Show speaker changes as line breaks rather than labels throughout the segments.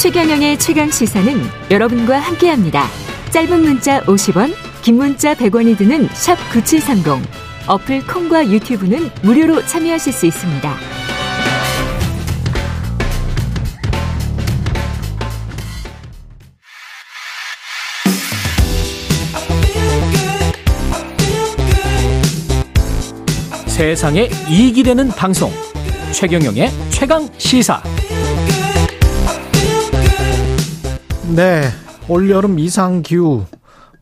최경영의 최강 시사는 여러분과 함께합니다. 짧은 문자 50원, 긴 문자 100원이 드는 샵 9730. 어플 콩과 유튜브는 무료로 참여하실 수 있습니다.
세상에 이익이 되는 방송 최경영의 최강 시사
네 올여름 이상 기후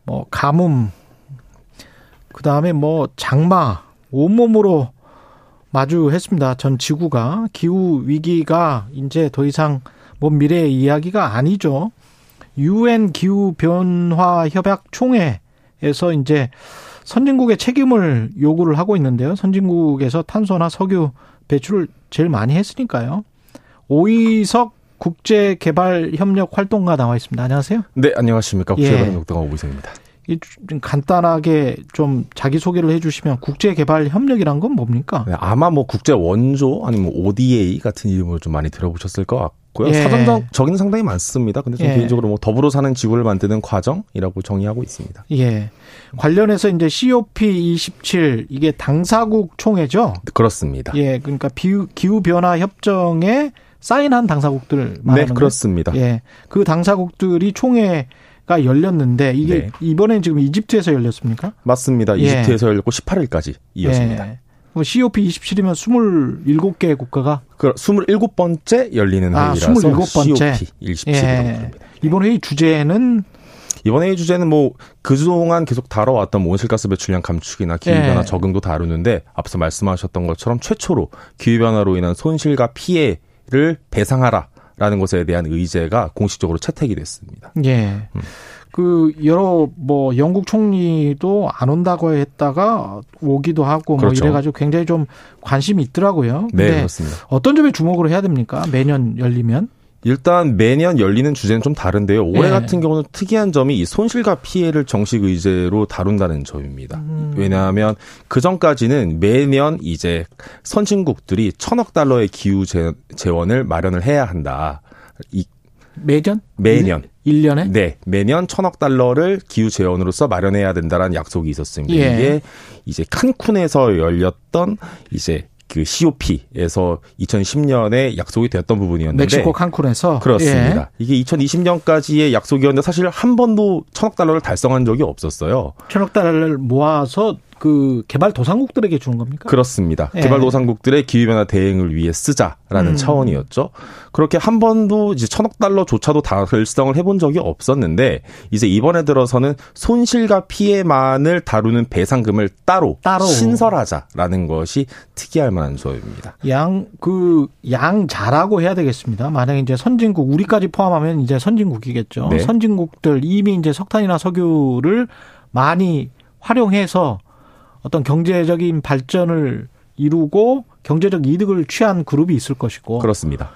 뭐 가뭄 그 다음에 뭐 장마 온몸으로 마주했습니다 전 지구가 기후 위기가 이제 더 이상 뭐 미래의 이야기가 아니죠 유엔 기후 변화 협약 총회에서 이제 선진국의 책임을 요구를 하고 있는데요. 선진국에서 탄소나 석유 배출을 제일 많이 했으니까요. 오이석 국제개발협력 활동가 나와 있습니다. 안녕하세요.
네, 안녕하십니까. 국제개발협력동가 예. 오이석입니다.
좀 간단하게 좀 자기 소개를 해주시면 국제 개발 협력이란 건 뭡니까?
네, 아마 뭐 국제 원조 아니면 ODA 같은 이름을 좀 많이 들어보셨을 것 같고. 있고요. 예. 사전적인 상당히 많습니다. 근데 좀 예. 개인적으로 뭐 더불어 사는 지구를 만드는 과정이라고 정의하고 있습니다.
예. 관련해서 이제 COP27 이게 당사국 총회죠?
그렇습니다.
예. 그러니까 기후 변화 협정에 사인한 당사국들 말하는
네, 그렇습니다.
예. 그 당사국들이 총회 가 열렸는데 이게 네. 이번엔 지금 이집트에서 열렸습니까?
맞습니다. 예. 이집트에서 예. 열렸고 18일까지 이었습니다. 예.
COP27이면 27개 국가가
그 27번째 열리는 아, 회의라서
27번째.
COP27이라고 예.
이번 회의 주제는
이번 회의 주제는 뭐 그동안 계속 다뤄왔던 뭐 온실가스 배출량 감축이나 기후변화 예. 적응도 다루는데 앞서 말씀하셨던 것처럼 최초로 기후변화로 인한 손실과 피해 를 배상하라라는 것에 대한 의제가 공식적으로 채택이 됐습니다.
예. 음. 그 여러 뭐 영국 총리도 안 온다고 했다가 오기도 하고 뭐 그렇죠. 뭐 이래가지고 굉장히 좀 관심이 있더라고요.
네, 그렇습니다.
어떤 점에 주목을 해야 됩니까? 매년 열리면?
일단 매년 열리는 주제는 좀 다른데요. 올해 네. 같은 경우는 특이한 점이 이 손실과 피해를 정식 의제로 다룬다는 점입니다. 음. 왜냐하면 그 전까지는 매년 이제 선진국들이 천억 달러의 기후 재원을 마련을 해야 한다. 이
매년?
매년.
1년에?
네. 매년 천억 달러를 기후 재원으로서 마련해야 된다라는 약속이 있었습니다. 예. 이게 이제 칸쿤에서 열렸던 이제 그 COP에서 2010년에 약속이 되었던 부분이었는데
멕시코 칸쿤에서
그렇습니다. 예. 이게 2020년까지의 약속이었는데 사실 한 번도 천억 달러를 달성한 적이 없었어요.
천억 달러를 모아서 그 개발 도상국들에게 주는 겁니까?
그렇습니다. 예. 개발 도상국들의 기후변화 대응을 위해 쓰자라는 음. 차원이었죠. 그렇게 한 번도 이제 천억 달러조차도 달성을 해본 적이 없었는데 이제 이번에 들어서는 손실과 피해만을 다루는 배상금을 따로, 따로. 신설하자라는 것이 특이할 만한 조입니다.
양 그양 잘하고 해야 되겠습니다. 만약에 이제 선진국 우리까지 포함하면 이제 선진국이겠죠. 네. 선진국들 이미 이제 석탄이나 석유를 많이 활용해서 어떤 경제적인 발전을 이루고 경제적 이득을 취한 그룹이 있을 것이고
그렇습니다.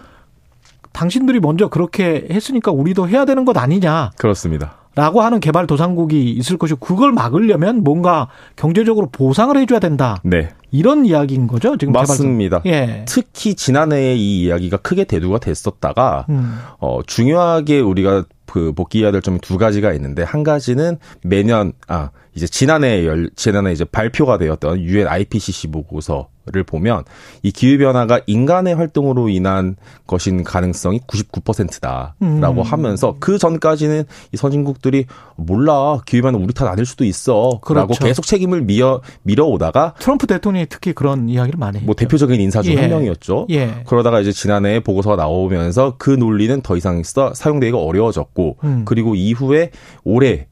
당신들이 먼저 그렇게 했으니까 우리도 해야 되는 것 아니냐.
그렇습니다.
라고 하는 개발 도상국이 있을 것이고 그걸 막으려면 뭔가 경제적으로 보상을 해줘야 된다.
네.
이런 이야기인 거죠 지금
맞습니다. 예. 특히 지난해에 이 이야기가 크게 대두가 됐었다가 음. 어 중요하게 우리가 그 복귀해야 될 점이 두 가지가 있는데 한 가지는 매년 아 이제 지난해 열 지난해 이제 발표가 되었던 유엔 IPCC 보고서를 보면 이 기후 변화가 인간의 활동으로 인한 것인 가능성이 99%다라고 음. 하면서 그 전까지는 이 선진국들이 몰라 기후 변화 우리 탓 아닐 수도 있어라고 그렇죠. 계속 책임을 미어 밀어오다가
트럼프 대통령이 특히 그런 이야기를 많이
뭐 했죠. 대표적인 인사 중한 명이었죠. 예. 그러다가 이제 지난해 보고서가 나오면서 그 논리는 더 이상 사용되기가 어려워졌고 음. 그리고 이후에 올해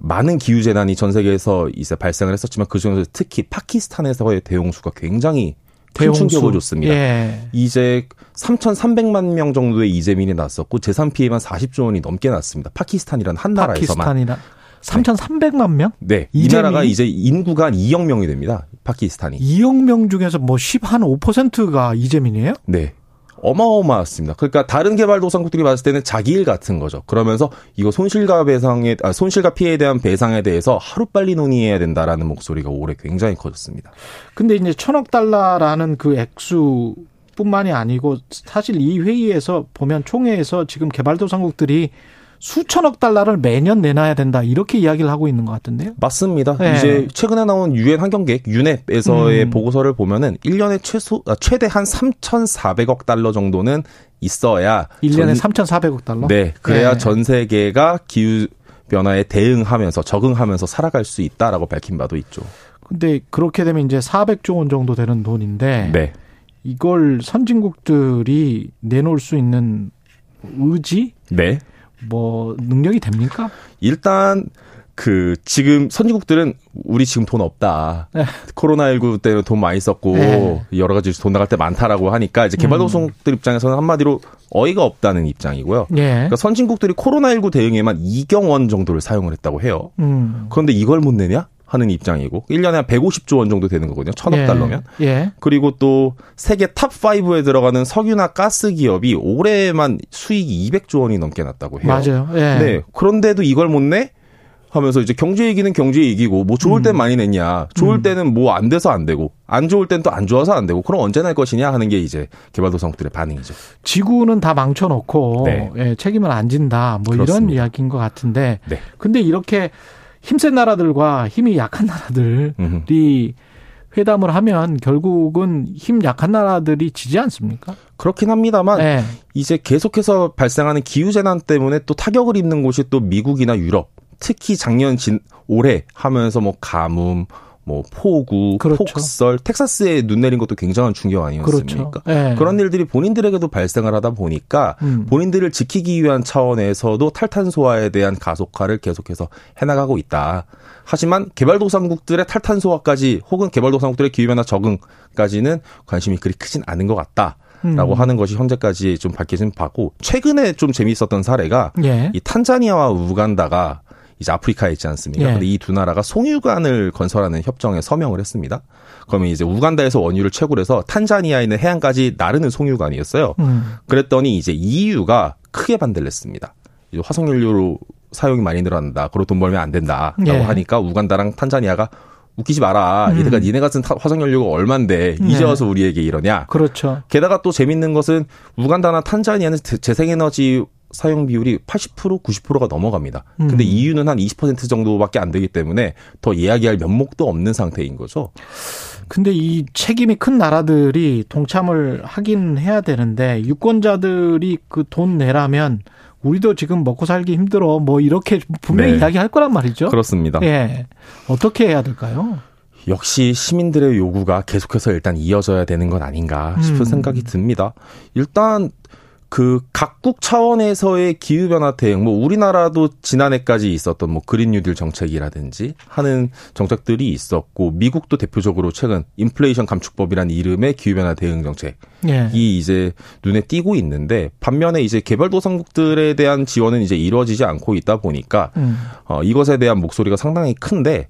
많은 기후 재난이 전 세계에서 이제 발생을 했었지만 그 중에서 특히 파키스탄에서의 대홍수가 굉장히 큰. 충격을 줬습니다. 예. 이제 3,300만 명 정도의 이재민이 났었고 재산 피해만 40조 원이 넘게 났습니다. 파키스탄이라는 한 나라에서만.
파키스탄이나 3,300만 명?
네. 이 나라가 이제 인구가 한 2억 명이 됩니다. 파키스탄이.
2억 명 중에서 뭐 10, 한 5%가 이재민이에요?
네. 어마어마했습니다. 그러니까 다른 개발도상국들이 봤을 때는 자기 일 같은 거죠. 그러면서 이거 손실과 배상에 아, 손실과 피해에 대한 배상에 대해서 하루 빨리 논의해야 된다라는 목소리가 올해 굉장히 커졌습니다.
근데 이제 천억 달러라는 그 액수 뿐만이 아니고 사실 이 회의에서 보면 총회에서 지금 개발도상국들이 수천억 달러를 매년 내놔야 된다 이렇게 이야기를 하고 있는 것 같은데요.
맞습니다. 네. 이제 최근에 나온 유엔 환경계획 유넵에서의 음. 보고서를 보면은 1년에 최소 아, 최대 한 3,400억 달러 정도는 있어야
1년에 전, 3,400억 달러?
네. 그래야 네. 전 세계가 기후 변화에 대응하면서 적응하면서 살아갈 수 있다라고 밝힌 바도 있죠.
근데 그렇게 되면 이제 400조 원 정도 되는 돈인데 네. 이걸 선진국들이 내놓을 수 있는 의지?
네.
뭐 능력이 됩니까?
일단 그 지금 선진국들은 우리 지금 돈 없다. 네. 코로나19 때는 돈 많이 썼고 네. 여러 가지 돈 나갈 때 많다라고 하니까 이제 개발도상국들 음. 입장에서는 한마디로 어이가 없다는 입장이고요. 네. 그러니까 선진국들이 코로나19 대응에만 2경 원 정도를 사용을 했다고 해요. 음. 그런데 이걸 못 내냐? 하는 입장이고 1년에 한 150조 원 정도 되는 거거든요. 천억 예. 달러면. 예. 그리고 또 세계 top 5에 들어가는 석유나 가스 기업이 올해만 수익이 200조 원이 넘게 났다고 해요.
맞아요. 예.
네. 그런데도 이걸 못 내? 하면서 이제 경제 얘기는 경제 얘기고 뭐 좋을 땐 음. 많이 냈냐 좋을 음. 때는 뭐 안 돼서 안 되고 안 좋을 땐 또 안 좋아서 안 되고 그럼 언제 날 것이냐 하는 게 이제 개발도상국들의 반응이죠.
지구는 다 망쳐놓고 네. 예, 책임을 안 진다 뭐 그렇습니다. 이런 이야기인 것 같은데 네. 근데 이렇게 힘센 나라들과 힘이 약한 나라들이. 회담을 하면 결국은 힘 약한 나라들이 지지 않습니까?
그렇긴 합니다만 네. 이제 계속해서 발생하는 기후 재난 때문에 또 타격을 입는 곳이 또 미국이나 유럽, 특히 작년 진 올해 하면서 뭐 가뭄, 뭐 폭우, 그렇죠. 폭설, 텍사스에 눈 내린 것도 굉장한 충격 아니었습니까? 그렇죠. 네. 그런 일들이 본인들에게도 발생을 하다 보니까 음. 본인들을 지키기 위한 차원에서도 탈탄소화에 대한 가속화를 계속해서 해나가고 있다. 하지만 개발도상국들의 탈탄소화까지 혹은 개발도상국들의 기후변화 적응까지는 관심이 그리 크진 않은 것 같다. 라고 음. 하는 것이 현재까지 좀 밝혀진 바고 최근에 좀 재미있었던 사례가 예. 이 탄자니아와 우간다가 이제 아프리카에 있지 않습니까? 예. 근데 이 두 나라가 송유관을 건설하는 협정에 서명을 했습니다. 그러면 이제 우간다에서 원유를 채굴 해서 탄자니아에 있는 해안까지 나르는 송유관이었어요. 음. 그랬더니 이제 EU가 크게 반대를 했습니다. 화석연료로 사용이 많이 늘어난다. 그리고 돈 벌면 안 된다라고 예. 하니까 우간다랑 탄자니아가 웃기지 마라. 음. 얘네가 니네가 쓴 화석연료가 얼만데 이제 네. 와서 우리에게 이러냐.
그렇죠.
게다가 또 재밌는 것은 우간다나 탄자니아는 재생에너지 사용 비율이 80% 90%가 넘어갑니다. 음. 근데 EU는 한 20% 정도밖에 안 되기 때문에 더 이야기할 면목도 없는 상태인 거죠.
근데 이 책임이 큰 나라들이 동참을 하긴 해야 되는데 유권자들이 그 돈 내라면 우리도 지금 먹고 살기 힘들어 뭐 이렇게 분명히 네. 이야기할 거란 말이죠.
그렇습니다.
예. 어떻게 해야 될까요?
역시 시민들의 요구가 계속해서 일단 이어져야 되는 건 아닌가 싶은 음. 생각이 듭니다. 일단 그 각국 차원에서의 기후 변화 대응 뭐 우리나라도 지난해까지 있었던 뭐 그린 뉴딜 정책이라든지 하는 정책들이 있었고 미국도 대표적으로 최근 인플레이션 감축법이란 이름의 기후 변화 대응 정책이 예. 이제 눈에 띄고 있는데 반면에 이제 개발도상국들에 대한 지원은 이제 이루어지지 않고 있다 보니까 음. 어 이것에 대한 목소리가 상당히 큰데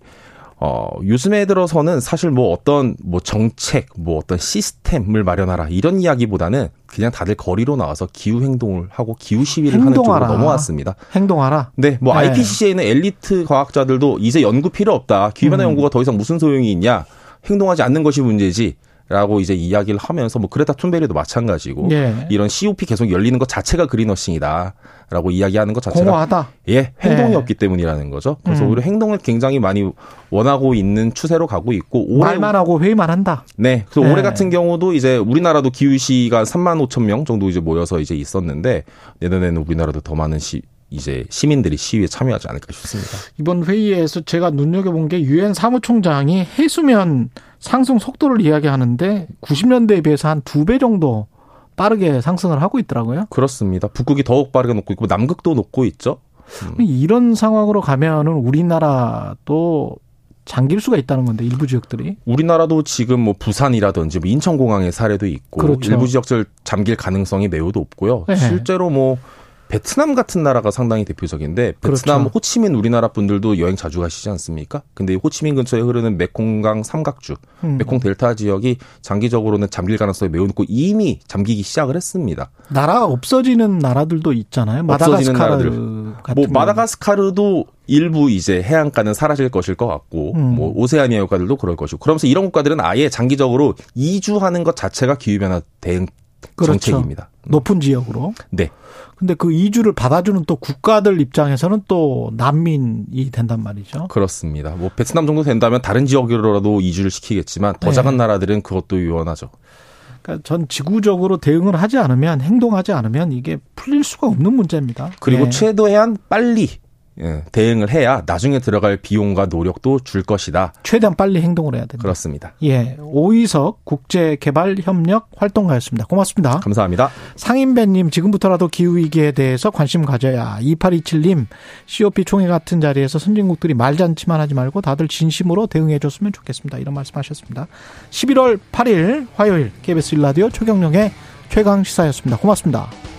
어, 요즘에 들어서는 사실 뭐 어떤 뭐 정책, 뭐 어떤 시스템을 마련하라 이런 이야기보다는 그냥 다들 거리로 나와서 기후 행동을 하고 기후 시위를 행동하라. 하는 쪽으로 넘어왔습니다.
행동하라.
네, 뭐 네. IPCC에 있는 엘리트 과학자들도 이제 연구 필요 없다. 기후 변화 음. 연구가 더 이상 무슨 소용이 있냐? 행동하지 않는 것이 문제지. 라고 이제 이야기를 하면서 뭐 그레타 툰베리도 마찬가지고 예. 이런 COP 계속 열리는 것 자체가 그린워싱이다라고 이야기하는 것 자체가
공허하다.
예 행동이 예. 없기 때문이라는 거죠. 그래서 음. 오히려 행동을 굉장히 많이 원하고 있는 추세로 가고 있고
올해 말만 하고 회의만 한다.
네. 그래서 예. 올해 같은 경우도 이제 우리나라도 기후 시가 3만 5천 명 정도 이제 모여서 이제 있었는데 내년에는 우리나라도 더 많은 시 이제 시민들이 시위에 참여하지 않을까 싶습니다.
이번 회의에서 제가 눈여겨본 게 유엔 사무총장이 해수면 상승 속도를 이야기하는데 90년대에 비해서 한 두 배 정도 빠르게 상승을 하고 있더라고요.
그렇습니다. 북극이 더욱 빠르게 녹고 있고 남극도 녹고 있죠.
음. 이런 상황으로 가면은 우리나라도 잠길 수가 있다는 건데 일부 지역들이
우리나라도 지금 뭐 부산이라든지 뭐 인천공항의 사례도 있고 그렇죠. 일부 지역들 잠길 가능성이 매우 높고요. 네. 실제로 뭐 베트남 같은 나라가 상당히 대표적인데 베트남 그렇죠. 호치민 우리나라 분들도 여행 자주 가시지 않습니까? 근데 호치민 근처에 흐르는 메콩강 삼각주, 음. 메콩 델타 지역이 장기적으로는 잠길 가능성이 매우 높고 이미 잠기기 시작을 했습니다.
나라가 없어지는 나라들도 있잖아요. 마다가스카르 같은
뭐 마다가스카르도 일부 이제 해안가는 사라질 것일 것 같고 음. 뭐 오세아니아 국가들도 그럴 것이고 그러면서 이런 국가들은 아예 장기적으로 이주하는 것 자체가 기후 변화 대응 그렇죠. 정책입니다.
높은 지역으로.
네.
근데 그 이주를 받아주는 또 국가들 입장에서는 또 난민이 된단 말이죠.
그렇습니다. 뭐 베트남 정도 된다면 다른 지역으로라도 이주를 시키겠지만 더 네. 작은 나라들은 그것도 유연하죠.
그러니까 전 지구적으로 대응을 하지 않으면 행동하지 않으면 이게 풀릴 수가 없는 문제입니다.
그리고 네. 최대한 빨리 예, 대응을 해야 나중에 들어갈 비용과 노력도 줄 것이다.
최대한 빨리 행동을 해야 됩니다.
그렇습니다.
예. 오이석 국제개발협력 활동가였습니다. 고맙습니다.
감사합니다.
상인배님, 지금부터라도 기후위기에 대해서 관심 가져야. 2827님, COP 총회 같은 자리에서 선진국들이 말잔치만 하지 말고 다들 진심으로 대응해 줬으면 좋겠습니다. 이런 말씀 하셨습니다. 11월 8일 화요일 KBS 일라디오 최경령의 최강 시사였습니다. 고맙습니다.